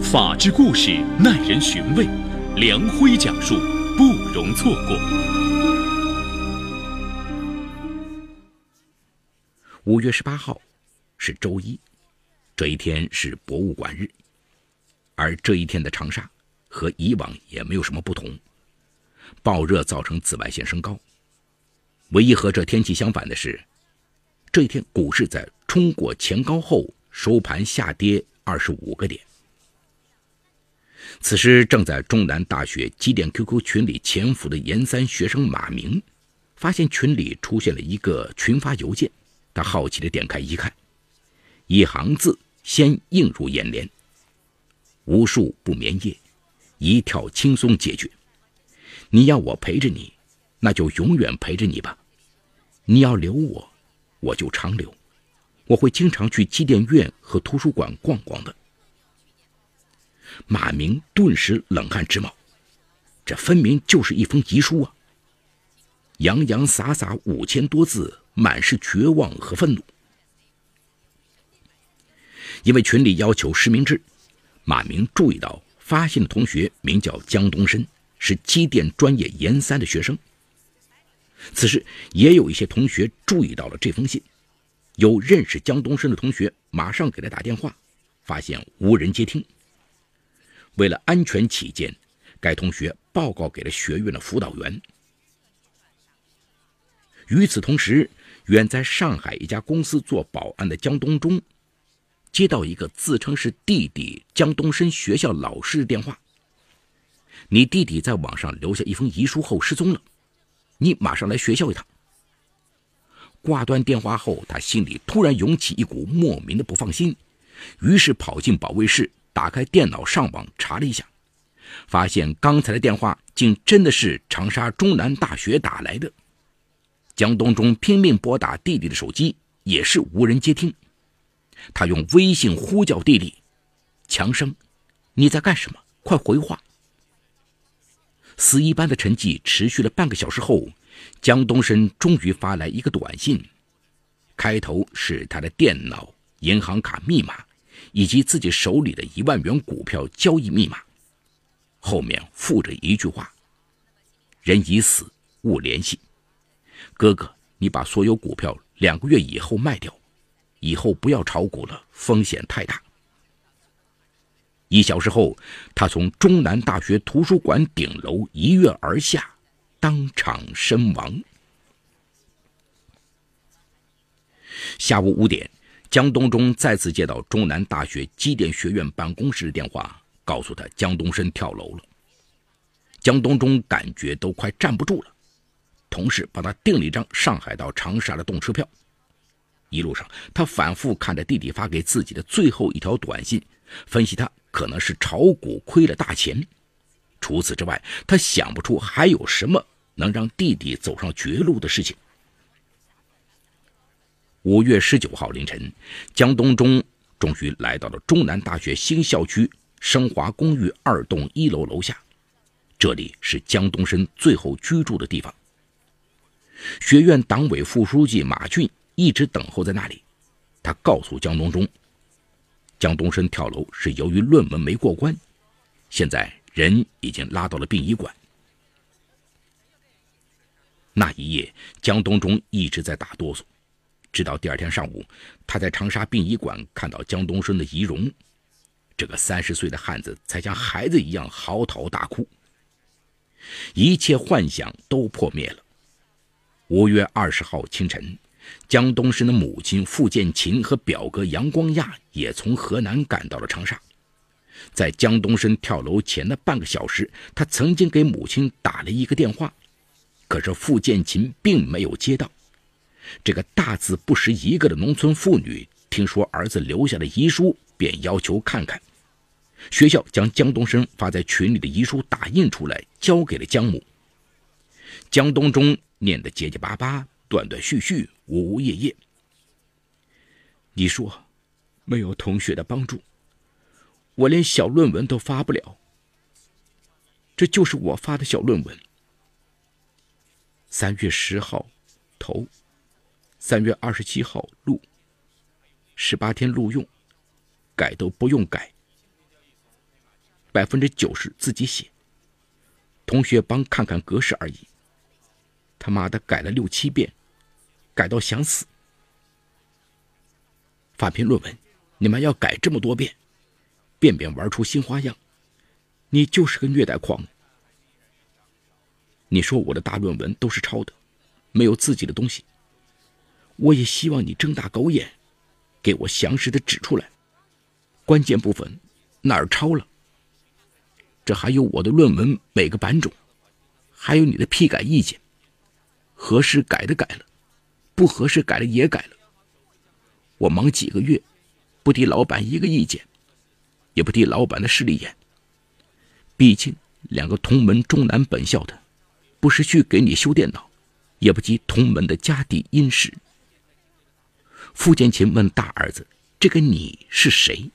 法治故事耐人寻味，梁辉讲述不容错过。五月十八号是周一，这一天是博物馆日，而这一天的长沙和以往也没有什么不同，暴热造成紫外线升高。唯一和这天气相反的是，这一天股市在冲过前高后收盘下跌二十五个点。此时正在中南大学机电 QQ 群里潜伏的研三学生马明，发现群里出现了一个群发邮件，他好奇的点开一看，一行字先映入眼帘：“无数不眠夜，一跳轻松解决。你要我陪着你，那就永远陪着你吧。你要留我，我就长留。我会经常去机电院和图书馆逛逛的。”马明顿时冷汗直冒，这分明就是一封遗书啊！洋洋洒洒五千多字，满是绝望和愤怒。因为群里要求实名制，马明注意到发信的同学名叫江东深，是机电专业研三的学生。此时，也有一些同学注意到了这封信，有认识江东深的同学马上给他打电话，发现无人接听。为了安全起见，该同学报告给了学院的辅导员。与此同时，远在上海一家公司做保安的江东中，接到一个自称是弟弟江东升学校老师的电话：“你弟弟在网上留下一封遗书后失踪了，你马上来学校一趟。”挂断电话后，他心里突然涌起一股莫名的不放心，于是跑进保卫室。打开电脑上网查了一下，发现刚才的电话竟真的是长沙中南大学打来的。江东中拼命拨打弟弟的手机，也是无人接听。他用微信呼叫弟弟：“强生，你在干什么？快回话！”死一般的沉寂持续了半个小时后，江东升终于发来一个短信，开头是他的电脑、银行卡密码。以及自己手里的一万元股票交易密码，后面附着一句话：“人已死，勿联系。”哥哥，你把所有股票两个月以后卖掉，以后不要炒股了，风险太大。一小时后，他从中南大学图书馆顶楼一跃而下，当场身亡。下午五点。江东中再次接到中南大学机电学院办公室的电话，告诉他江东升跳楼了。江东中感觉都快站不住了，同事帮他订了一张上海到长沙的动车票。一路上，他反复看着弟弟发给自己的最后一条短信，分析他可能是炒股亏了大钱。除此之外，他想不出还有什么能让弟弟走上绝路的事情。五月十九号凌晨，江东中终于来到了中南大学新校区升华公寓二栋一楼楼下，这里是江东升最后居住的地方。学院党委副书记马俊一直等候在那里，他告诉江东中，江东升跳楼是由于论文没过关，现在人已经拉到了殡仪馆。那一夜，江东中一直在打哆嗦。直到第二天上午，他在长沙殡仪馆看到江东升的遗容，这个三十岁的汉子才像孩子一样嚎啕大哭。一切幻想都破灭了。五月二十号清晨，江东升的母亲傅建琴和表哥杨光亚也从河南赶到了长沙。在江东升跳楼前的半个小时，他曾经给母亲打了一个电话，可是傅建琴并没有接到。这个大字不识一个的农村妇女听说儿子留下的遗书，便要求看看。学校将江东升发在群里的遗书打印出来，交给了江母。江东中念得结结巴巴、断断续续、呜呜咽咽。你说，没有同学的帮助，我连小论文都发不了。这就是我发的小论文。三月十号，头。三月二十七号录，十八天录用，改都不用改，百分之九十自己写，同学帮看看格式而已。他妈的，改了六七遍，改到想死。发篇论文，你们要改这么多遍，便便玩出新花样，你就是个虐待狂。你说我的大论文都是抄的，没有自己的东西。我也希望你睁大狗眼，给我详实的指出来，关键部分哪儿抄了。这还有我的论文每个版种，还有你的批改意见，合适改的改了，不合适改了也改了。我忙几个月，不提老板一个意见，也不提老板的势利眼。毕竟两个同门中南本校的。不是去给你修电脑，也不及同门的家底殷实。傅建琴问大儿子：“这个你是谁？”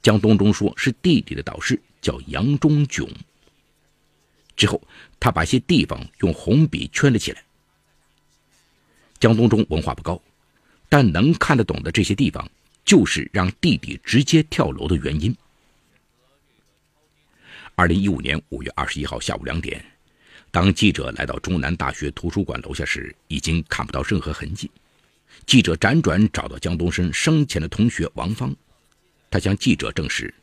江东中说是弟弟的导师，叫杨忠炯。之后，他把一些地方用红笔圈了起来。江东中文化不高，但能看得懂的这些地方，就是让弟弟直接跳楼的原因。二零一五年五月二十一号下午两点。当记者来到中南大学图书馆楼下时，已经看不到任何痕迹。记者辗转找到江东升生前的同学王芳，他向记者证实，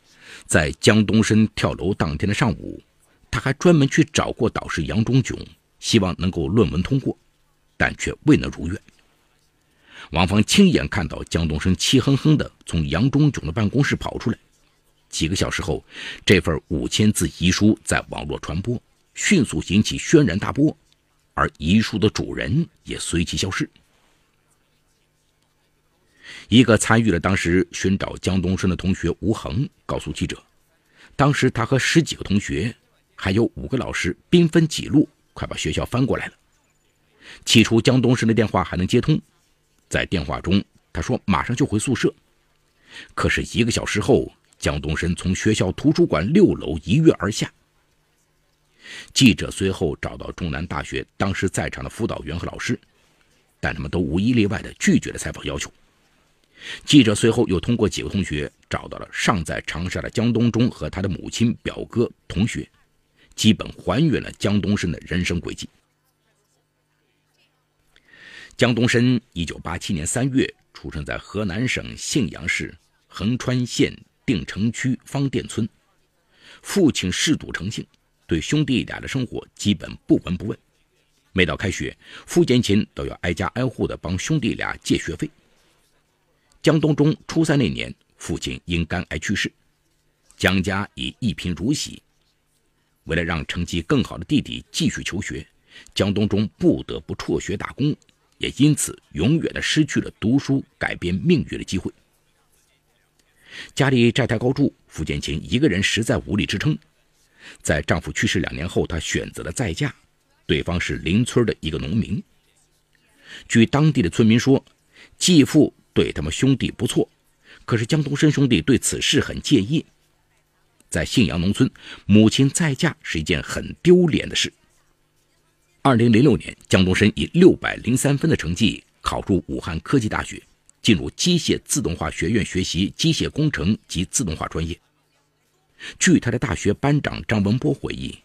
在江东升跳楼当天的上午，他还专门去找过导师杨忠炯，希望能够论文通过，但却未能如愿。王芳亲眼看到江东升气哼哼地从杨忠炯的办公室跑出来。几个小时后，这份五千字遗书在网络传播。迅速引起轩然大波，而遗书的主人也随即消失。一个参与了当时寻找江东升的同学吴恒告诉记者，当时他和十几个同学，还有五个老师兵分几路，快把学校翻过来了。起初江东升的电话还能接通，在电话中他说马上就回宿舍，可是一个小时后，江东升从学校图书馆六楼一跃而下。记者随后找到中南大学当时在场的辅导员和老师，但他们都无一例外地拒绝了采访要求。记者随后又通过几个同学找到了尚在长沙的江东中和他的母亲、表哥、同学，基本还原了江东升的人生轨迹。江东升1987年3月出生在河南省信阳市横川县定城区方店村，父亲嗜赌成性。对兄弟俩的生活基本不闻不问。每到开学，付建琴都要挨家挨户的帮兄弟俩借学费。江东中初三那年，父亲因肝癌去世，江家已一贫如洗。为了让成绩更好的弟弟继续求学，江东中不得不辍学打工，也因此永远的失去了读书改变命运的机会。家里债台高筑，傅建琴一个人实在无力支撑。在丈夫去世两年后，她选择了再嫁，对方是邻村的一个农民。据当地的村民说，继父对他们兄弟不错，可是江东升兄弟对此事很介意。在信阳农村，母亲再嫁是一件很丢脸的事。二零零六年，江东升以六百零三分的成绩考入武汉科技大学，进入机械自动化学院学习机械工程及自动化专业。据他的大学班长张文波回忆，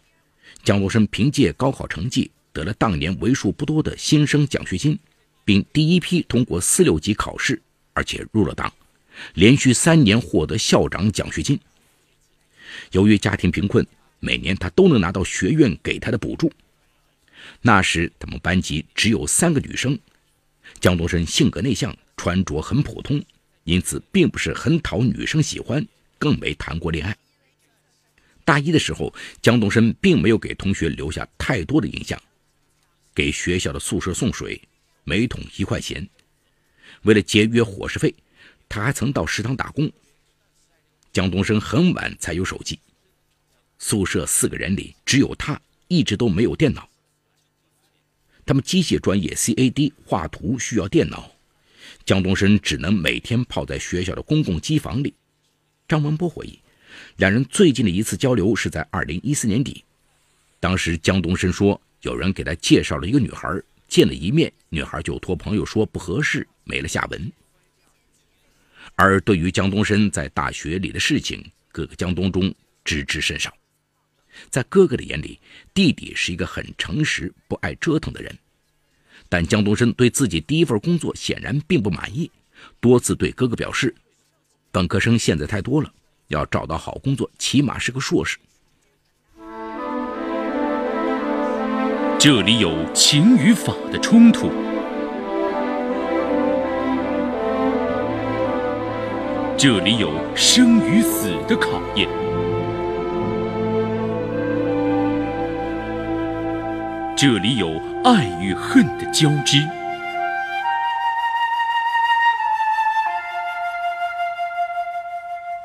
江东升凭借高考成绩得了当年为数不多的新生奖学金，并第一批通过四六级考试，而且入了党，连续三年获得校长奖学金。由于家庭贫困，每年他都能拿到学院给他的补助。那时他们班级只有三个女生，江东升性格内向，穿着很普通，因此并不是很讨女生喜欢，更没谈过恋爱。大一的时候，江东升并没有给同学留下太多的印象，给学校的宿舍送水，每桶一块钱。为了节约伙食费，他还曾到食堂打工。江东升很晚才有手机，宿舍四个人里只有他一直都没有电脑。他们机械专业 CAD 画图需要电脑，江东升只能每天泡在学校的公共机房里。张文波回忆。两人最近的一次交流是在二零一四年底，当时江东升说有人给他介绍了一个女孩，见了一面，女孩就托朋友说不合适，没了下文。而对于江东升在大学里的事情，哥哥江东中知之甚少。在哥哥的眼里，弟弟是一个很诚实、不爱折腾的人。但江东升对自己第一份工作显然并不满意，多次对哥哥表示：“本科生现在太多了，要找到好工作，起码是个硕士。”这里有情与法的冲突，这里有生与死的考验，这里有爱与恨的交织，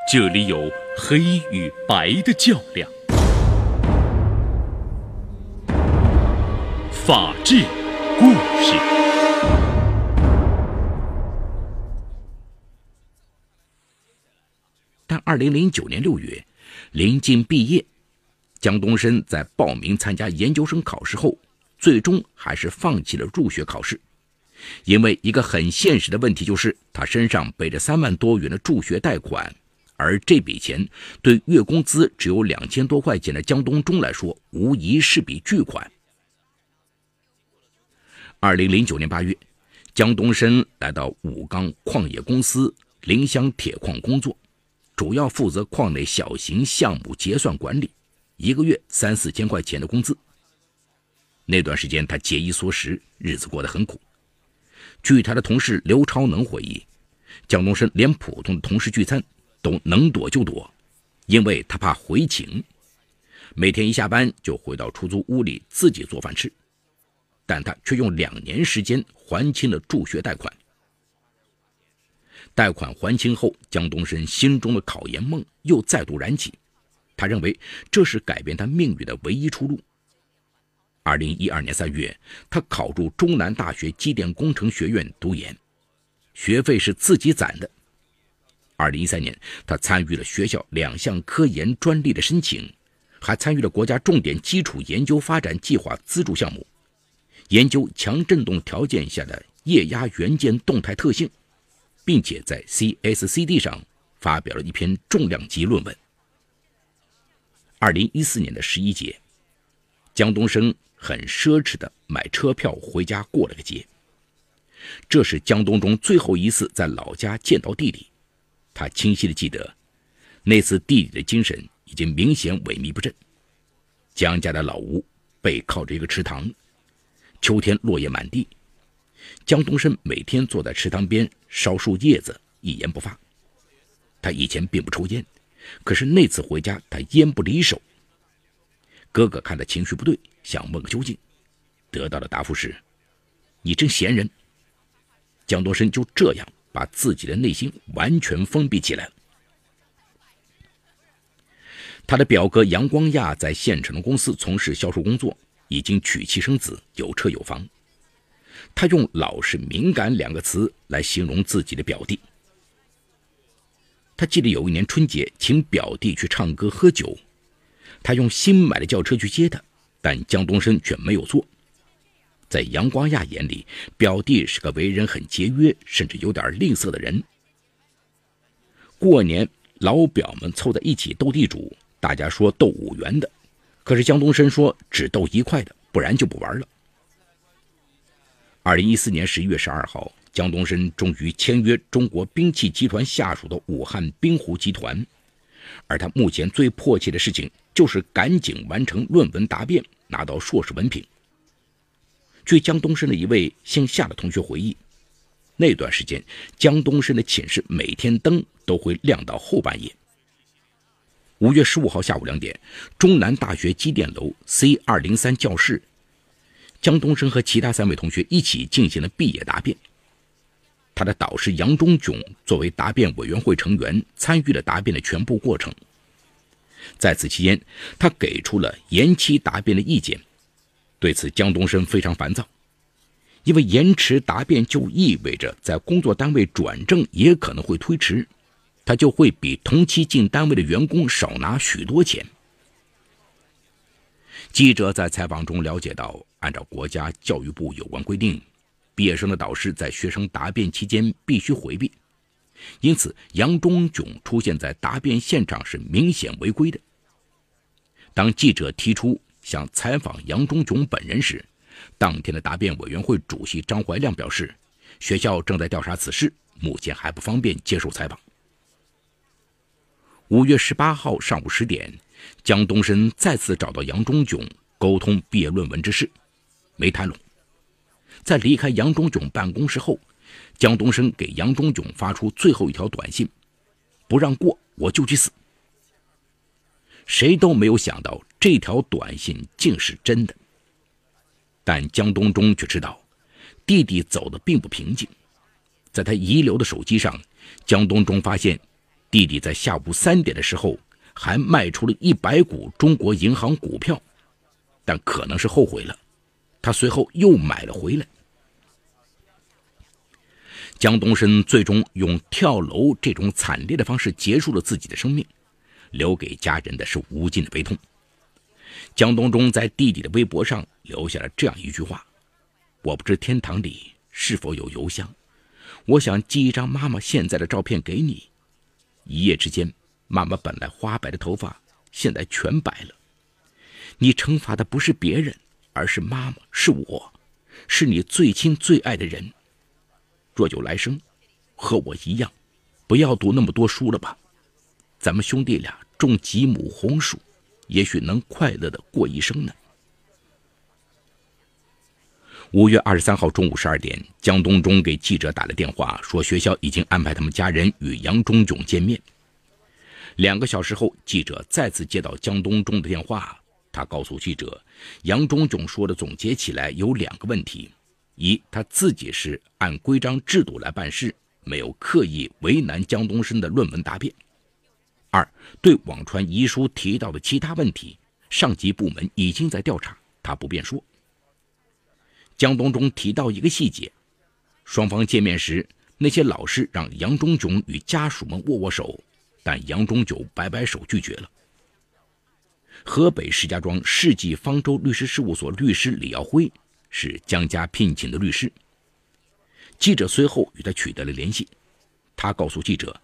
这里有黑与白的较量。法治故事。但二零零九年六月，临近毕业，江东升在报名参加研究生考试后，最终还是放弃了入学考试，因为一个很现实的问题就是，他身上背着三万多元的助学贷款，而这笔钱对月工资只有两千多块钱的江东中来说，无疑是笔巨款。二零零九年八月，江东升来到武钢矿业公司临湘铁矿工作，主要负责矿内小型项目结算管理，一个月三四千块钱的工资。那段时间，他节衣缩食，日子过得很苦。据他的同事刘超能回忆，江东升连普通的同事聚餐都能躲就躲，因为他怕回请。每天一下班就回到出租屋里自己做饭吃。但他却用两年时间还清了助学贷款。贷款还清后，江东升心中的考研梦又再度燃起。他认为这是改变他命运的唯一出路。二零一二年三月，他考入中南大学机电工程学院读研，学费是自己攒的。二零一三年，他参与了学校两项科研专利的申请，还参与了国家重点基础研究发展计划资助项目。研究强振动条件下的液压元件动态特性，并且在 CSCD 上发表了一篇重量级论文。二零一四年的十一节，江东升很奢侈的买车票回家过了个节。这是江东中最后一次在老家见到弟弟，他清晰的记得，那次弟弟的精神已经明显萎靡不振。江家的老屋背靠着一个池塘。秋天落叶满地，江东升每天坐在池塘边烧树叶子，一言不发。他以前并不抽烟，可是那次回家，他烟不离手。哥哥看他情绪不对，想问个究竟，得到的答复是：“你真闲人。”江东升就这样把自己的内心完全封闭起来。他的表哥杨光亚在县城的公司从事销售工作。已经娶妻生子，有车有房。他用“老实敏感”两个词来形容自己的表弟。他记得有一年春节，请表弟去唱歌喝酒，他用新买的轿车去接他，但江东升却没有坐。在杨光亚眼里，表弟是个为人很节约，甚至有点吝啬的人。过年，老表们凑在一起斗地主，大家说斗五元的。可是江东升说只斗一块的，不然就不玩了。二零一四年十一月十二号，江东升终于签约中国兵器集团下属的武汉滨湖集团，而他目前最迫切的事情就是赶紧完成论文答辩，拿到硕士文凭。据江东升的一位姓夏的同学回忆，那段时间江东升的寝室每天灯都会亮到后半夜。五月十五号下午两点，中南大学机电楼 C 二零三教室，江东升和其他三位同学一起进行了毕业答辩。他的导师杨忠炯作为答辩委员会成员，参与了答辩的全部过程。在此期间，他给出了延期答辩的意见。对此，江东升非常烦躁，因为延迟答辩就意味着在工作单位转正也可能会推迟。他就会比同期进单位的员工少拿许多钱。记者在采访中了解到，按照国家教育部有关规定，毕业生的导师在学生答辩期间必须回避，因此杨忠炯出现在答辩现场是明显违规的。当记者提出想采访杨忠炯本人时，当天的答辩委员会主席张怀亮表示，学校正在调查此事，目前还不方便接受采访。五月十八号上午十点，江东升再次找到杨忠炯沟通毕业论文之事，没谈拢。在离开杨忠炯办公室后，江东升给杨忠炯发出最后一条短信：“不让过，我就去死。”谁都没有想到这条短信竟是真的。但江东中却知道，弟弟走的并不平静。在他遗留的手机上，江东中发现，弟弟在下午三点的时候还卖出了一百股中国银行股票，但可能是后悔了，他随后又买了回来。江东升最终用跳楼这种惨烈的方式结束了自己的生命，留给家人的是无尽的悲痛。江东中在弟弟的微博上留下了这样一句话：“我不知天堂里是否有邮箱，我想寄一张妈妈现在的照片给你。一夜之间，妈妈本来花白的头发现在全白了。你惩罚的不是别人，而是妈妈，是我，是你最亲最爱的人。若有来生，和我一样，不要读那么多书了吧。咱们兄弟俩种几亩红薯。”也许能快乐的过一生呢。五月二十三号中午十二点，江东中给记者打了电话，说学校已经安排他们家人与杨忠炯见面。两个小时后，记者再次接到江东中的电话，他告诉记者，杨忠炯说的总结起来有两个问题：一，他自己是按规章制度来办事，没有刻意为难江东升的论文答辩。二对网传遗书提到的其他问题，上级部门已经在调查，他不便说。江东中提到一个细节：双方见面时，那些老师让杨忠炯与家属们握握手，但杨忠炯摆摆手拒绝了。河北石家庄世纪方舟律师事务所律师李耀辉是江家聘请的律师。记者随后与他取得了联系，他告诉记者。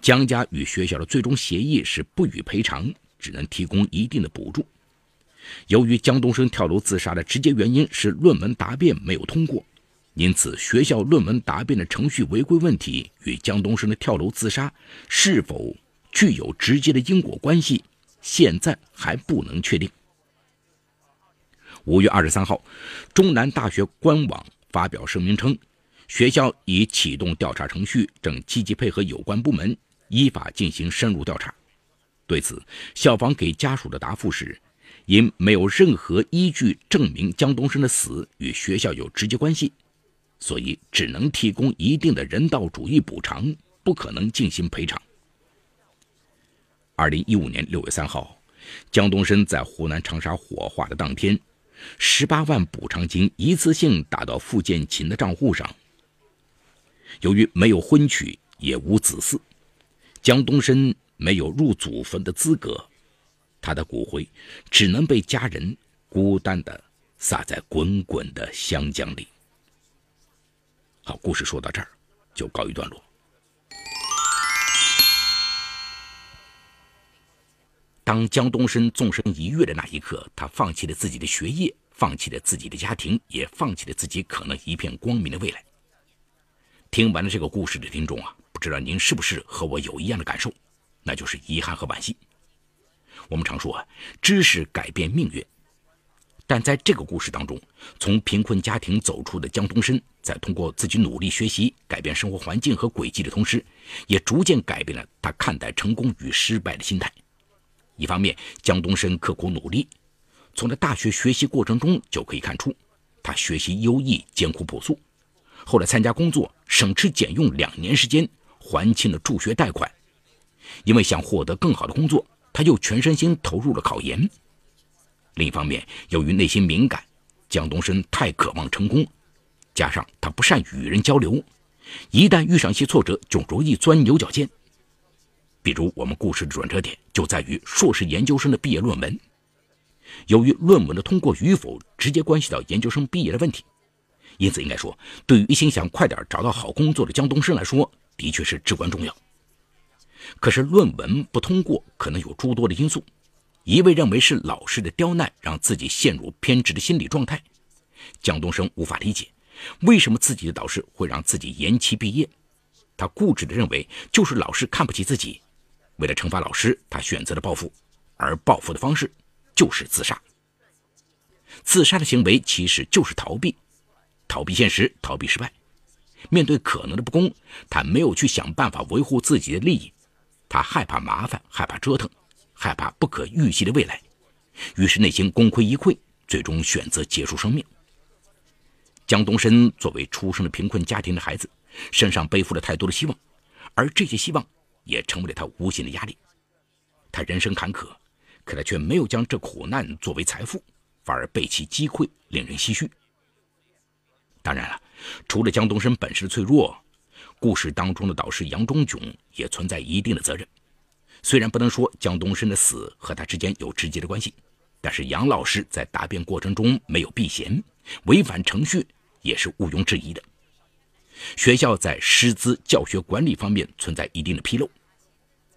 江家与学校的最终协议是不予赔偿，只能提供一定的补助。由于江东升跳楼自杀的直接原因是论文答辩没有通过，因此学校论文答辩的程序违规问题与江东升的跳楼自杀是否具有直接的因果关系，现在还不能确定。五月二十三号，中南大学官网发表声明称。学校已启动调查程序，正积极配合有关部门依法进行深入调查。对此，校方给家属的答复是：因没有任何依据证明江东升的死与学校有直接关系，所以只能提供一定的人道主义补偿，不可能进行赔偿。二零一五年六月三号，江东升在湖南长沙火化的当天，十八万补偿金一次性打到傅建琴的账户上。由于没有婚娶，也无子嗣，江东升没有入祖坟的资格，他的骨灰只能被家人孤单的撒在滚滚的湘江里。好，故事说到这儿就告一段落。当江东升纵身一跃的那一刻，他放弃了自己的学业，放弃了自己的家庭，也放弃了自己可能一片光明的未来。听完了这个故事的听众啊，不知道您是不是和我有一样的感受，那就是遗憾和惋惜。我们常说啊，知识改变命运，但在这个故事当中，从贫困家庭走出的江东升，在通过自己努力学习、改变生活环境和轨迹的同时，也逐渐改变了他看待成功与失败的心态。一方面，江东升刻苦努力，从他大学学习过程中就可以看出，他学习优异、艰苦朴素。后来参加工作，省吃俭用两年时间还清了助学贷款。因为想获得更好的工作，他又全身心投入了考研。另一方面，由于内心敏感，江东升太渴望成功，加上他不善与人交流，一旦遇上一些挫折，就容易钻牛角尖。比如，我们故事的转折点就在于硕士研究生的毕业论文。由于论文的通过与否直接关系到研究生毕业的问题。因此，应该说，对于一心想快点找到好工作的江东升来说，的确是至关重要。可是，论文不通过可能有诸多的因素，一味认为是老师的刁难让自己陷入偏执的心理状态。江东升无法理解，为什么自己的导师会让自己延期毕业。他固执地认为，就是老师看不起自己。为了惩罚老师，他选择了报复，而报复的方式就是自杀。自杀的行为其实就是逃避，逃避现实，逃避失败。面对可能的不公，他没有去想办法维护自己的利益，他害怕麻烦，害怕折腾，害怕不可预期的未来，于是内心功亏一篑，最终选择结束生命。江东深作为出生的贫困家庭的孩子，身上背负了太多的希望，而这些希望也成为了他无形的压力。他人生坎坷，可他却没有将这苦难作为财富，反而被其击溃，令人唏嘘。当然了，除了江东升本身的脆弱，故事当中的导师杨忠炯也存在一定的责任。虽然不能说江东升的死和他之间有直接的关系，但是杨老师在答辩过程中没有避嫌，违反程序。也是毋庸置疑的。学校在师资教学管理方面存在一定的纰漏，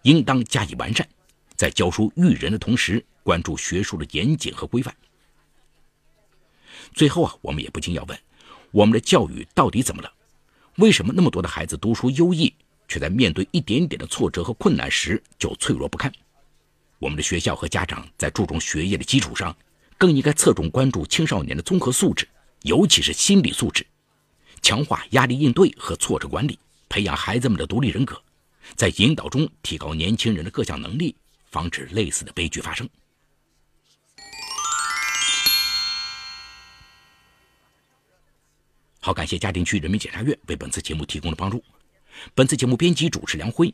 应当加以完善。在教书育人的同时，关注学术的严谨和规范。最后啊，我们也不禁要问：我们的教育到底怎么了？为什么那么多的孩子读书优异，却在面对一点点的挫折和困难时就脆弱不堪？我们的学校和家长在注重学业的基础上，更应该侧重关注青少年的综合素质。尤其是心理素质，强化压力应对和挫折管理，培养孩子们的独立人格，在引导中提高年轻人的各项能力，防止类似的悲剧发生。好，感谢嘉定区人民检察院为本次节目提供的帮助。本次节目编辑主持梁辉，